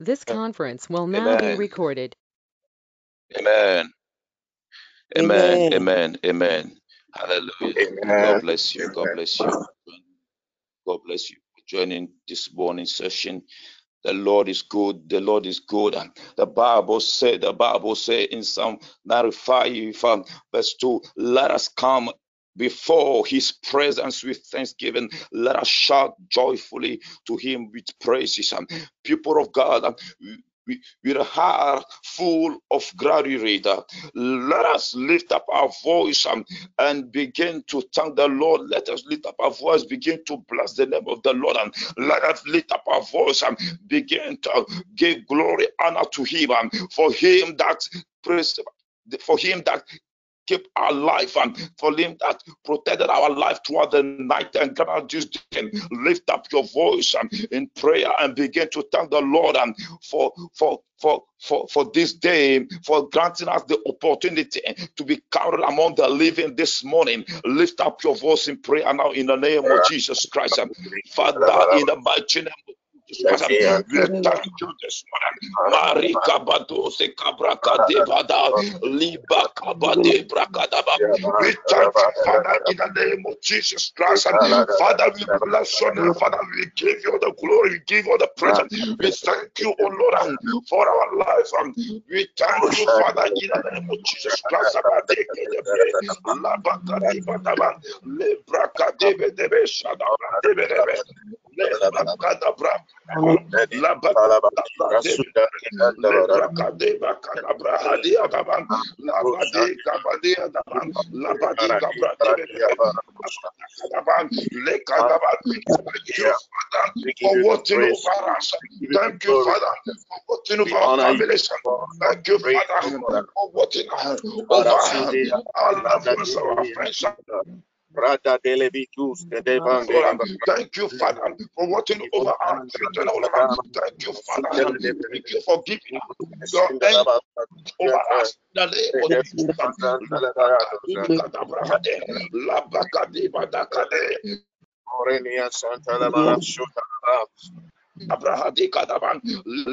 This conference will now be Amen. recorded. Amen. Amen. Amen. Amen. Amen. Hallelujah. God bless you. God bless you. God bless you for joining this morning session. The Lord is good. The Lord is good. And the Bible said, the Bible said in Psalm 95, um, verse 2, let us come before his presence with thanksgiving. Let us shout joyfully to him with praises. And people of God, with a heart full of gratitude, let us lift up our voice and begin to thank the Lord. Let us lift up our voice, begin to bless the name of the Lord, and let us lift up our voice and begin to give glory, honor to Him, um, for Him that praise, for Him that keep our life and for him that protected our life throughout the night and God just can lift up your voice and in prayer and begin to thank the Lord and for for for for for this day for granting us the opportunity to be counted among the living this morning. Lift up your voice in prayer now in the name of Jesus Christ. And Father in the mighty name we thank you Father, in the name of Jesus Christ. Father, we bless your name. Father, we give you the glory, we give you the praise. We thank you, O Lord, for our life. We thank you, Father, in the name of Jesus Christ. Labakadibadaba, Lebrakadebedebe, Shadabradebedebe, Lebrakadabra, for watching over us. Thank you, Father, for watching over our families. Thank you, Father, for watching over our loved ones, our friends. Rada delevitus de Lord, devangela. Thank you, Father, for watching over our children. Lord. Thank you, Father. Thank you for giving your angel over us. The name of Jesus. Labakadibadakade. Morenia Santa la Bala Shota. Abrahadi kadaban,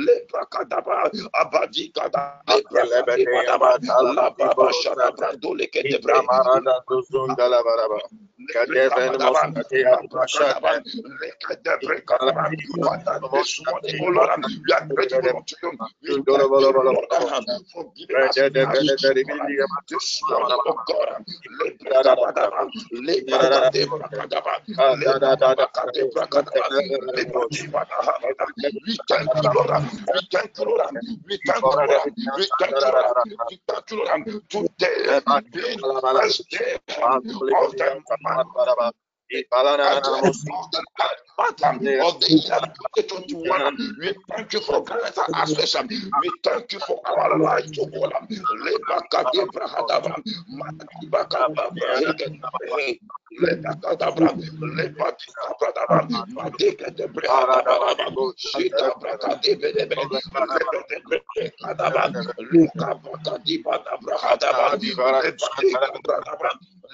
lepra kadaba, abadi kadaba, lepra kadaba, la baba shada brandole kete bre. Camarada Duzunda la Baraba. Kadeven Moskatea Prashata. Father, this morning, oh Lord, we are grateful unto you. We thank you, oh Lord, for giving us this morning, oh God. Lebrakadaba, lebrakadebrakadaba, lebrakadebrakadaba. We thank you, Lord. We thank you, Lord. We thank you, Lord. We thank you, Lord. We thank you, Lord. Today being first day of the month. Of the year 2021, we thank you for greater access. We thank you for our life to all. Lebaka Debrahadaba, Madibaka Babraheke, Lebakadabra, Lebatika Bradaba, Madeka Debrahadaba, Shita Braka Kadaba, Lekabaka Dibada Brahadaba, Lebadeka Bradaba, Lebadeka Brakadaba,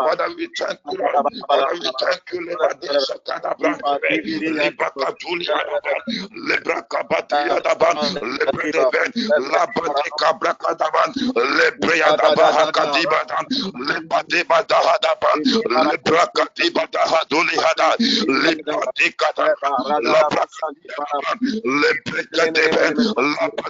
Father, we thank you.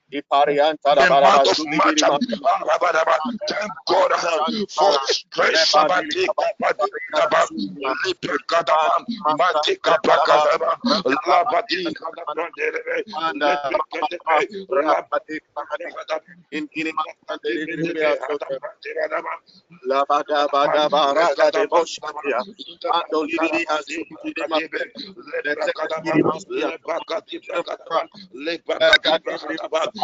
the month of March. Thank God for His grace. La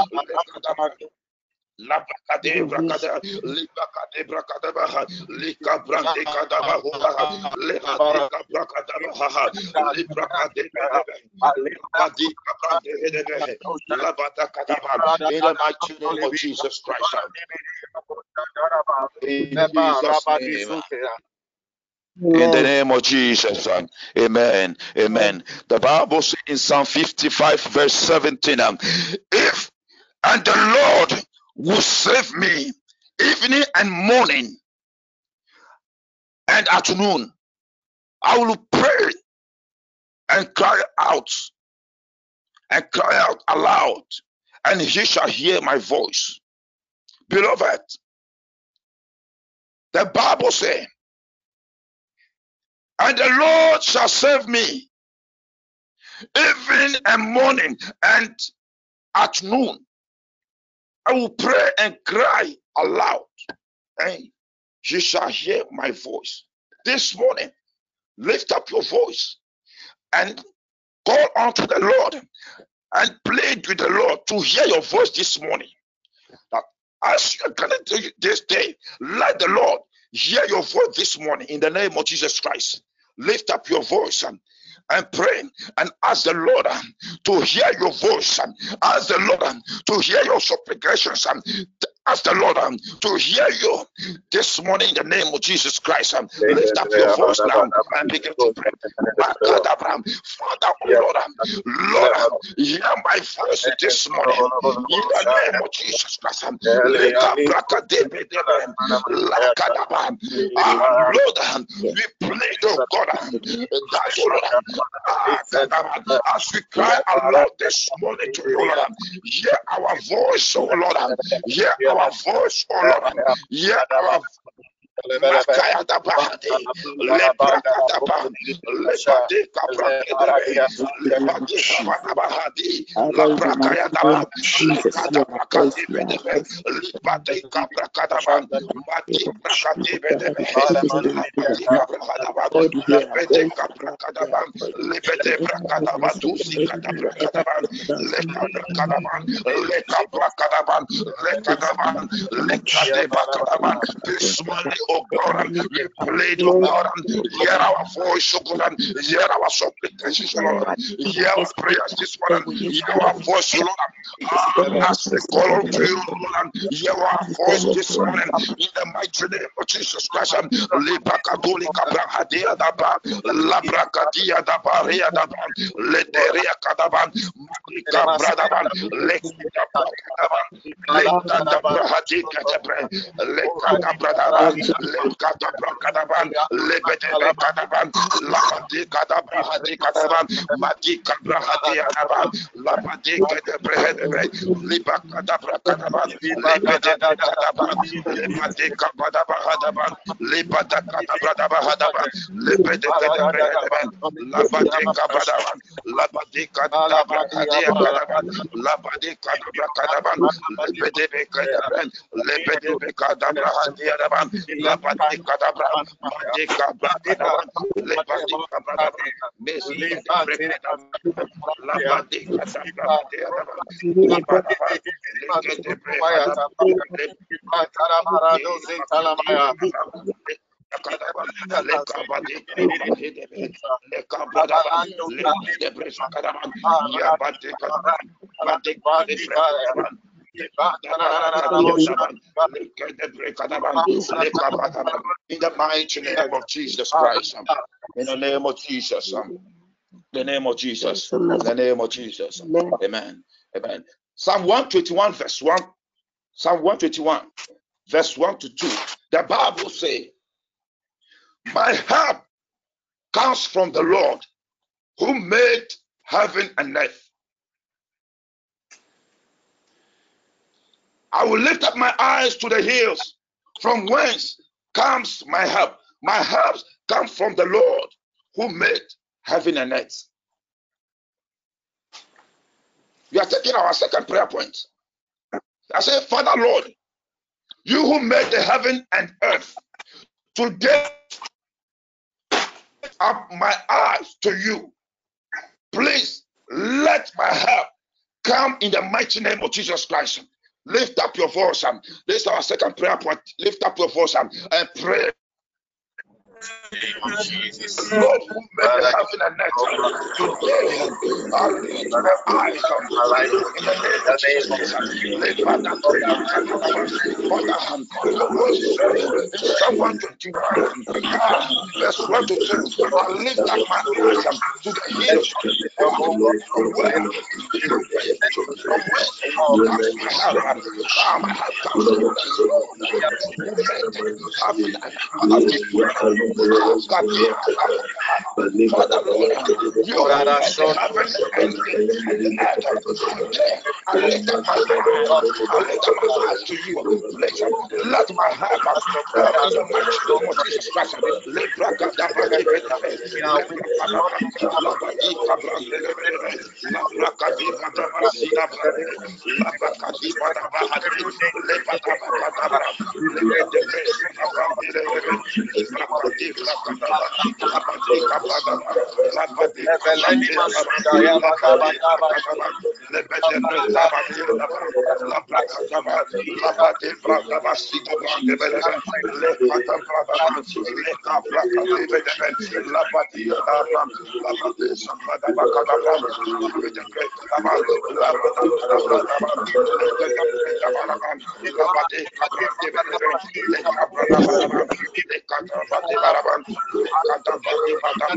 brakade brakada, libakade brakada baha, lika brande kada baha, lebade brakada baha, librakade libadi brande hedebe, labada kada. In the mighty name of Jesus Christ. In Jesus' name. In the name of Jesus. Amen. Amen. The Bible says in Psalm 55, verse 17, um, if and the Lord will save me evening and morning and afternoon. I will pray and cry out and cry out aloud, and he shall hear my voice. Beloved, the Bible says, and the Lord shall save me evening and morning and at noon. I will pray and cry aloud, and you shall hear my voice. This morning, lift up your voice and call unto the Lord and plead with the Lord to hear your voice this morning. As going to do this day, let the Lord hear your voice this morning in the name of Jesus Christ. Lift up your voice and and pray and ask the Lord um, to hear your voice and um, ask the Lord um, to hear your supplications ask the Lord um, to hear you this morning in the name of Jesus Christ. Um, lift up your voice now and begin to pray. Father, oh Lord, um, Lord, um, hear my voice this morning in the name of Jesus Christ. Um, ah, Lord, um, we pray, oh God, um, that, oh Lord, ah, as we cry aloud this morning to you, Lord, hear our voice, oh Lord, hear our our voice, oh Lord. Hear our Makaya da bahadi, lebraka da bahadi, lebade kabrake da lebade kabada bahadi, labraka ya da bahadi, lekada brakadi bedebe, lebade kabraka da bahadi, mati brakadi bedebe, lebade kabraka da bahadi, lebade kabraka da bahadi, lebade brakada bahadi, zikada brakada bahadi, lekabraka da bahadi, lekabraka da bahadi, lekada bahadi, lekade brakada bahadi, this morning, oh God, we played, oh God, hear our voice, oh God, hear our supplications, oh Lord, hear our prayers this morning, hear our voice, oh Lord, as we ah, call unto you, oh Lord, hear our voice this morning, in the mighty name of Jesus Christ, Libakaduli Kabrahadia Daba, Labrakadia Daba, Ria Daba, Lederia Kadaban, Malika Bradaban, Lekida Bradaban, Lekada Brahadi Katabre, Lekada Bradaban, lekata brakadaban lebede bekadaban labadi kadabra hadi kadaban madi kabra hadi adaban labadi kadebre hedebe liba kadabra kadaban lebede bekadaban lebadi kabadaba hadaban libada kadabra daba hadaban lebede kadebre hedebe labadi kabadaban labadi kadabra hadi kadaban labadi kadabra kadaban lebede bekadaban lebede bekadabra hadi adaban labadi kadabra madi kabra kadaban lebadi kabra mesi labadi kadabra hadi adaban labadi in the mighty name of Jesus Christ. In the name of Jesus. The name of Jesus. The name of Jesus. Amen. Amen. Psalm 121, verse 1. Psalm 121, verse 1 to 2. The Bible says, My help comes from the Lord who made heaven and earth. I will lift up my eyes to the hills, from whence comes my help. My help comes from the Lord who made heaven and earth. We are taking our second prayer point. I say, Father Lord, you who made the heaven and earth, today lift up my eyes to you. Please let my help come in the mighty name of Jesus Christ. Lift up your voice. Um, this is our second prayer point. Lift up your voice um, and pray Lord, who made heaven and earth, um, today I lift my eyes on the light in the name of Jesus. Lift my hand for the hand. Your word says in Psalm 121, ah, verse 1 to 2, I lift up my eyes to the hills from where from where comes my help. Ah, my help comes from the Lord who made heaven and earth. Father Lord, you you. Let my heart bedebe. Lebraka labadi kabrande lebelebe.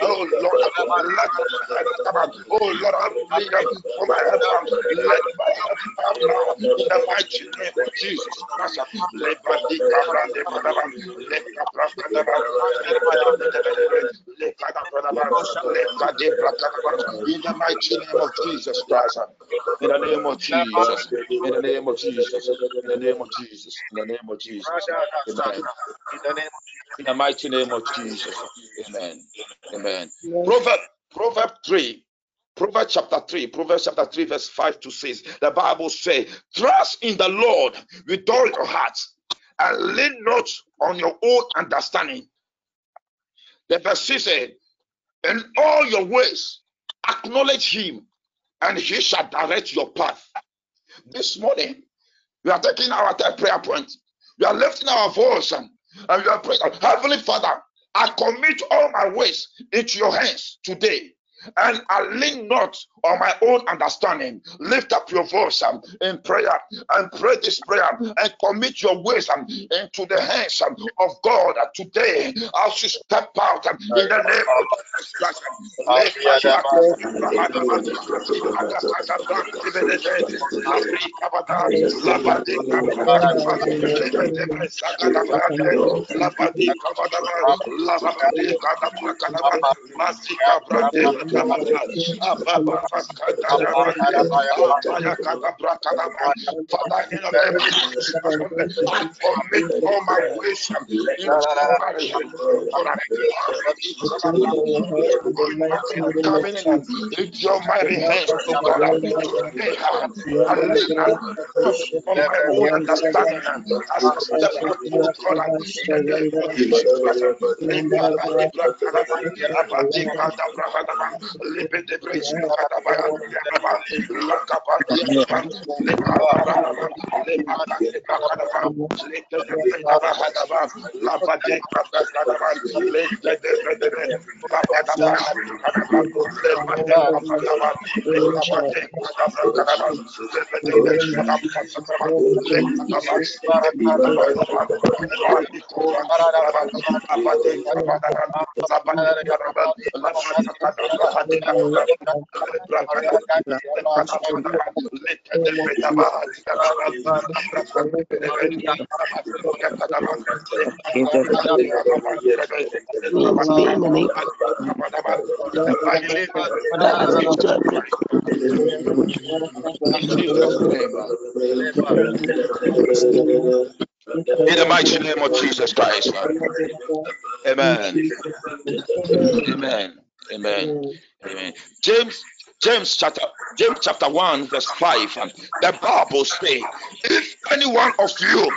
Oh Lord. Oh Lord, Jesus name of Jesus Christ. In the name of Jesus. In the name of Jesus. In the name of Jesus. In the name of Jesus. Amen. In the mighty name of Jesus. Amen. Amen. Proverb, Proverb 3, Proverbs chapter 3, Proverbs chapter 3, verse 5 to 6. The Bible says, Trust in the Lord with all your heart and lean not on your own understanding. The verse 6 said, In all your ways, acknowledge him, and he shall direct your path. This morning, we are taking our prayer point. We are lifting our voice and we are praying. Heavenly Father, I commit all my ways into your hands today and I lean not on my own understanding. Lift up your voice um, in prayer and pray this prayer and commit your ways um, into the hands um, of God uh, today as you step out um, in the name of Jesus Christ. Oh God, in the Jesus Christ. In the mighty name of Jesus Christ. Amen. Amen. Amen. Amen. James James chapter James chapter 1 verse 5 and the Bible say if any one of you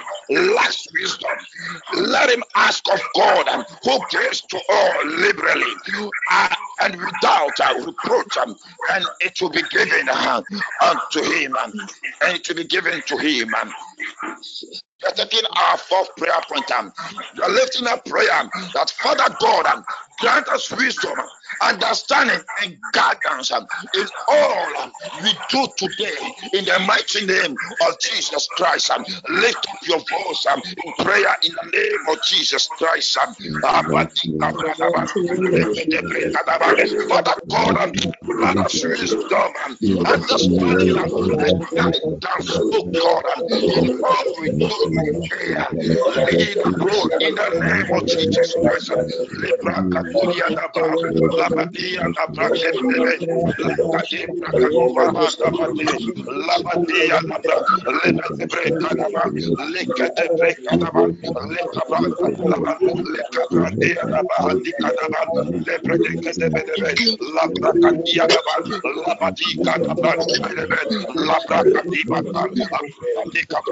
lacks wisdom let him ask of God and who gives to all liberally uh, and without uh, reproach um, and it will be given uh, unto him and it will be given to him we are taking our fourth prayer point. Um, we are lifting up prayer that Father God um, grant us wisdom, understanding, and guidance um, in all um, we do today. In the mighty name of Jesus Christ, um, lift up your voice um, in prayer in the name of Jesus Christ. Um, Father God, um, grant us wisdom, um, understanding, um, and guidance, oh God, um, Christ. Lebrakakuria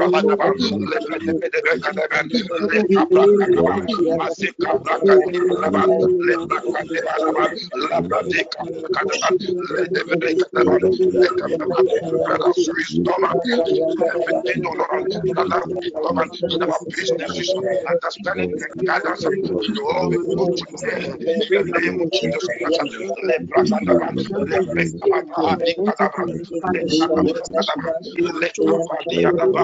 daba handi kadaba, lebrede kedebedebe, labrakadia daba,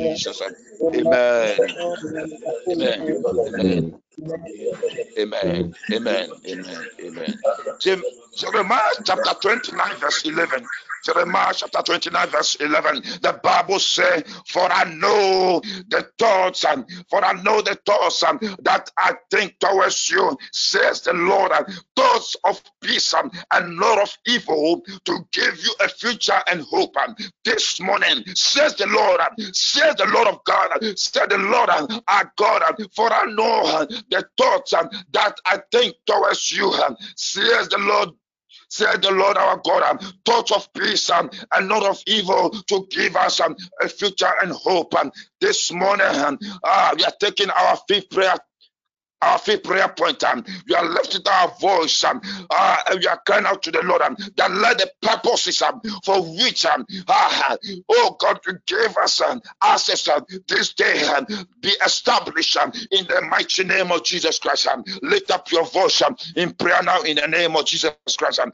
In the name of Jesus. Amen. Amen. Amen. Amen. Amen. Amen. Amen. Jeremiah chapter 29, verse 11. Jeremiah chapter 29, verse 11. The Bible says, For I know the thoughts and for I know the thoughts and that I think towards you, says the Lord, and thoughts of peace and, and not of evil to give you a future and hope. And this morning, says the Lord, says the Lord of God, says the Lord our God, for I know the thoughts and that I think towards you, and says the Lord said the Lord our God, um, thoughts of peace um, and not of evil to give us um, a future and hope. And this morning, um, uh, we are taking our fifth prayer our fifth prayer point, um, we are lifting our voice, um, uh, and we are crying out to the Lord, um, that let the purposes um, for which, um, uh, oh God, you gave us um, access um, this day um, be established um, in the mighty name of Jesus Christ. Um, lift up your voice um, in prayer now in the name of Jesus Christ. Um,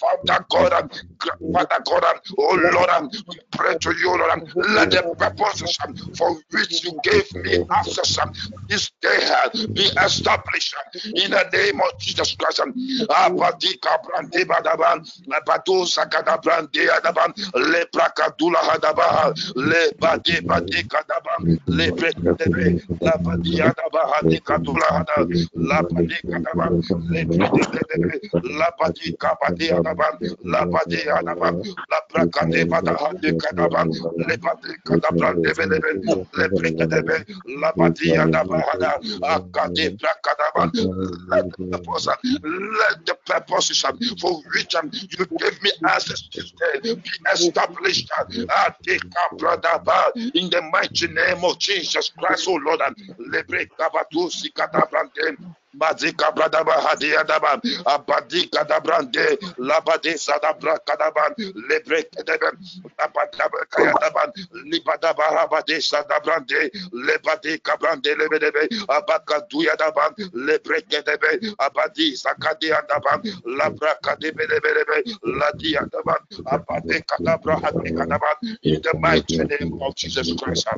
Father God, um, Father God, um, oh Lord, um, we pray to you, Lord, um, the purposes for which you gave me access this day be established in the name of Jesus Christ. Le prakadula hadaban, le bade bade le la adaban, hade kadula hada, la bade le la badi kabade la bade la prakade kadaban, le bade kadabran debe debe, le brekadebe, la badi adaban hada, akade prakadaban, let the purpose, for which you gave me access today be established. In the mighty name of Jesus Christ, oh Lord, lebre kabatu sikata Mazika bradaba hadia daba abadika dabrande labade sadabra kadaban lebre kedeben abadaba kayadaban libadaba habade sadabrande lebade kabrande lebedebe abaka duya daban lebre kedebe abadi sakade adaban labra kadebe lebedebe ladi adaban abade kadabra hadi kadaban in the mighty name of Jesus Christ.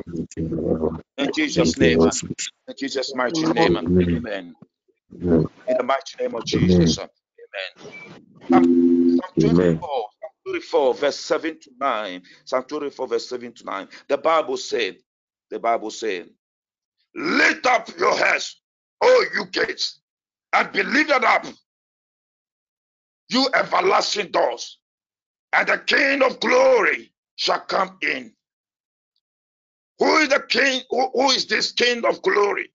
In Jesus name. In Jesus mighty name. Amen Mm. in the mighty name of Jesus. Um, amen. Psalm, 24, Psalm 24, verse 7 to 9. Psalm 24, verse 7 to 9. The Bible said, the Bible said, Lift up your heads, O you gates, and be lifted up, you everlasting doors, and the King of glory shall come in. Who is the King? who, who is this King of glory?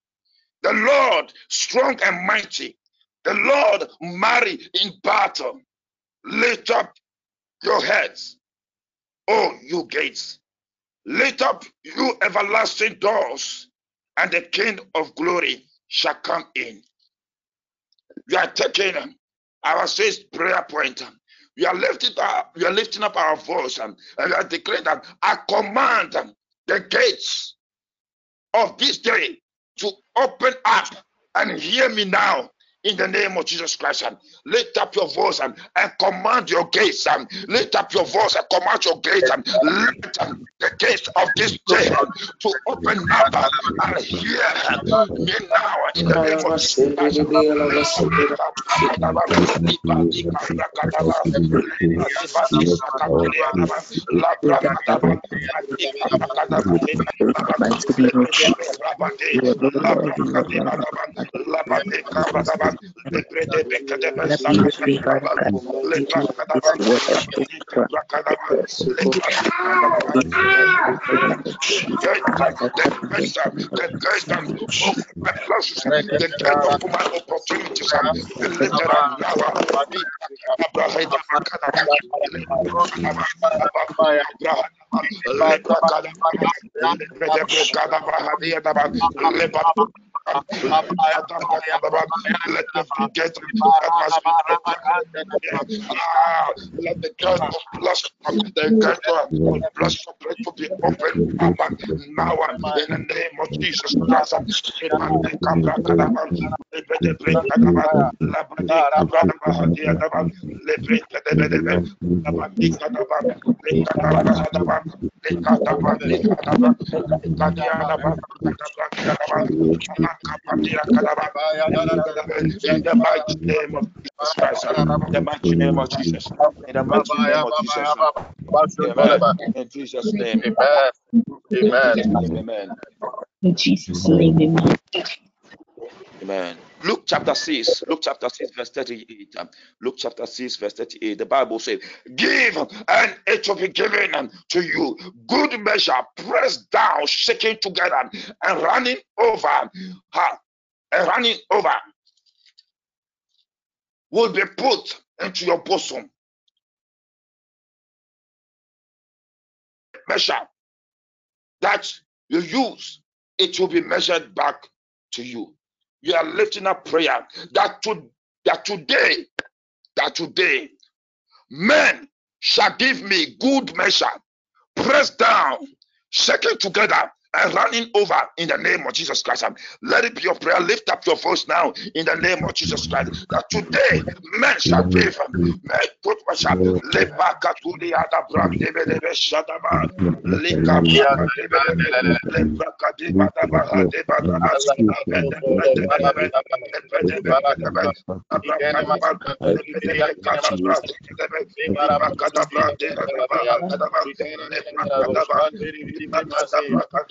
The Lord strong and mighty. The Lord mighty in battle. Lift up your heads, O you gates. Lift up you everlasting doors, and the King of glory shall come in. We are taking um, our sixth prayer point. Um, we are lifting up, we are lifting up our voice um, and, and we are declaring that I command the gates of this day to open up and hear me now in the name of Jesus Christ. And lift up your voice and, and command your gates. And lift up your voice and command your gates and let um, the gates of this day to open up and hear me now in the name of Jesus In let the get let the gate of the gate of to be open now in the name of Jesus Christ. In the mighty name of Jesus Christ. In the mighty name of Jesus. In the mighty name of Jesus. Amen. In Jesus' name. Amen. Amen. In Jesus' name, amen. Amen. Luke chapter 6, Luke chapter 6, verse 38. Luke chapter 6, verse 38. The Bible says, Give and it will be given to you. Good measure, pressed down, shaking together, and running over, and running over will be put into your bosom. Measure that you use, it will be measured back to you. You are lifting up prayer that, to, that today, that today, men shall give me good measure, pressed down, shaken together, and running over in the name of Jesus Christ. Um, let it be your prayer. Lift up your voice now in the name of Jesus Christ. That today men shall favor. Men put my shall live back to the other brand. Shadaba.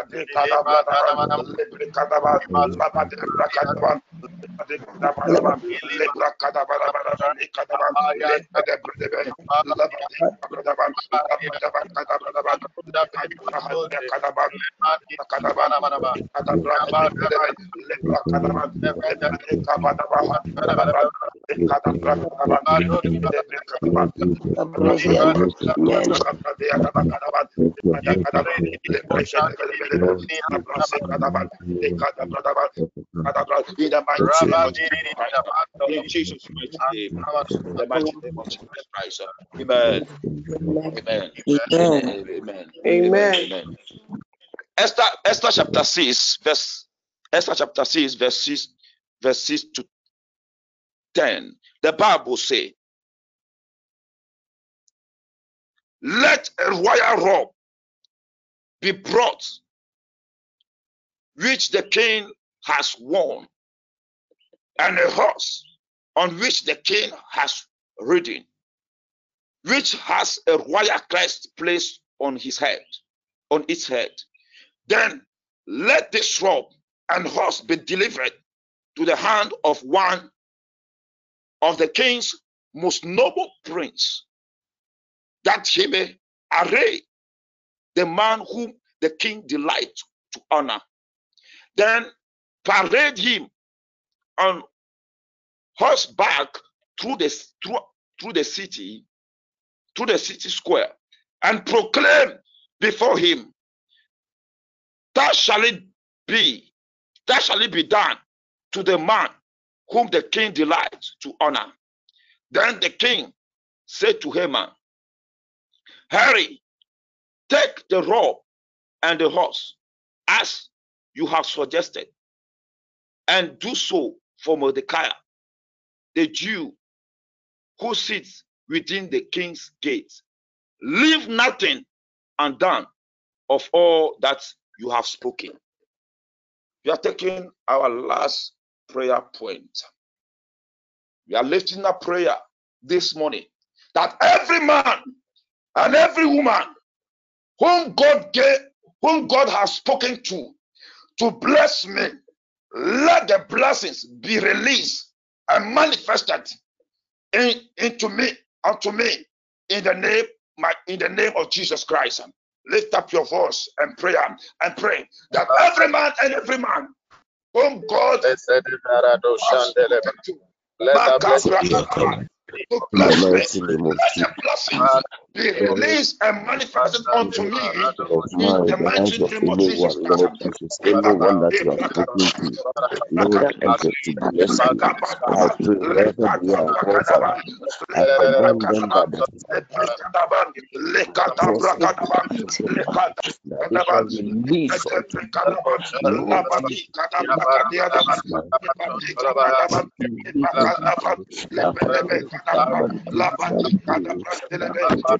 Lika Jesus' name, the name of Jesus Christ. Amen. Amen. Amen. Amen. Esther, Esther chapter 6, verse Esther chapter 6, verse 6, verse 6 to 10. The Bible say, Let a royal robe be brought, which the king has worn, and a horse on which the king has ridden, which has a royal crest placed on his head, on its head. Then let this robe and horse be delivered to the hand of one of the king's most noble prince, that he may array the man whom the king delights to honor. Then parade him on horseback through the through, through the city, through the city square, and proclaim before him, That shall it be, that shall it be done to the man whom the king delights to honor. Then the king said to Haman, Hurry, take the robe and the horse, as you have suggested, and do so for Mordecai, the Jew who sits within the king's gates. Leave nothing undone of all that you have spoken. We are taking our last prayer point. We are lifting a prayer this morning that every man and every woman whom God gave, whom God has spoken to, to bless me, let the blessings be released and manifested in, into me, unto me, in the name, my, in the name of Jesus Christ. Lift up your voice and pray and pray that every man and every man whom God has let that to bless me. Let the blessings be released and manifested unto me Thank you.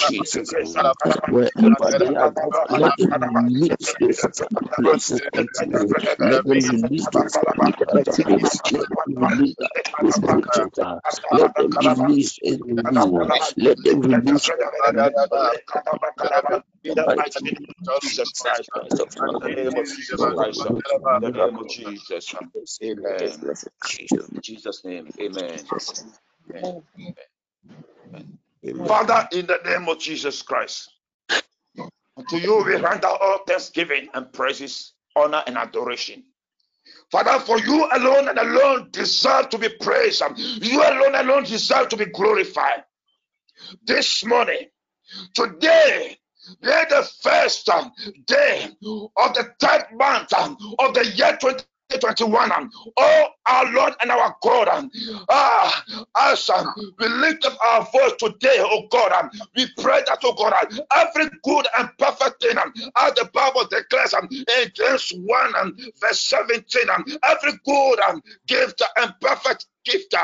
Jesus, wherever they are, let them release unto you. Let them release those people unto you. Let them release. Let them release it in you. Let them release in the mighty name of Jesus Christ. In the name of Jesus Christ. In the name of Jesus. Amen. In Jesus' name. Amen. Father, in the name of Jesus Christ, to you we render all thanksgiving and praises, honor, and adoration. Father, for you alone and alone deserve to be praised. You alone alone deserve to be glorified. This morning, today, being the first um, day of the third month um, of the year 20. 21. Oh, our Lord and our God, ah, us, um, we lift up our voice today, oh God, um, we pray that, oh God, every good and perfect thing, um, as the Bible declares um, in James 1 and verse 17, um, every good um, gift and perfect gift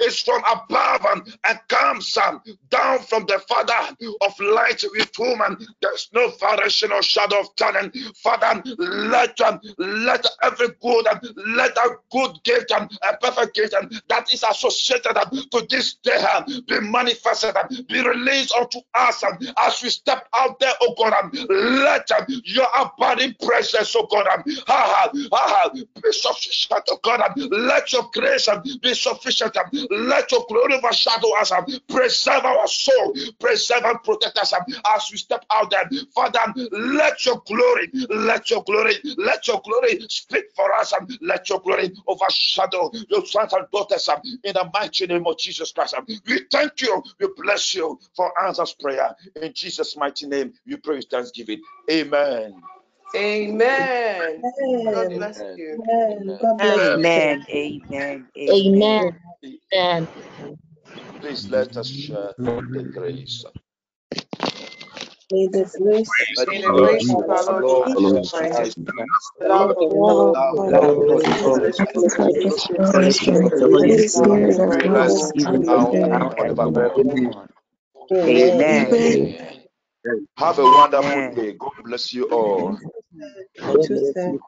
is from above and comes down from the Father of light with whom there's no variation or shadow of turning. Father, let let every good let that good gift and perfect gift that is associated to this day um, be manifested um, be released unto us as we step out there, oh God. Let your abiding presence, oh God, ha, ha, ha, be sufficient, oh God. Let your grace be sufficient. Let your glory overshadow us. Preserve our soul, preserve and protect us as we step out there. Father, let your glory, let your glory, let your glory speak for us. Let your glory overshadow your sons and daughters in the mighty name of Jesus Christ. We thank you, we bless you for answers prayer. In Jesus' mighty name, we pray with thanksgiving. Amen. Amen. God bless you. Amen. God bless you. Amen. Amen. Amen. Amen. Please let us share the grace. May the grace May the grace of our Lord Jesus Christ, the love of God, of Holy Spirit, Holy Spirit be with us now now and and forevermore. forevermore. Amen. Amen. Have a wonderful Amen. day. God bless you all. You too, sir.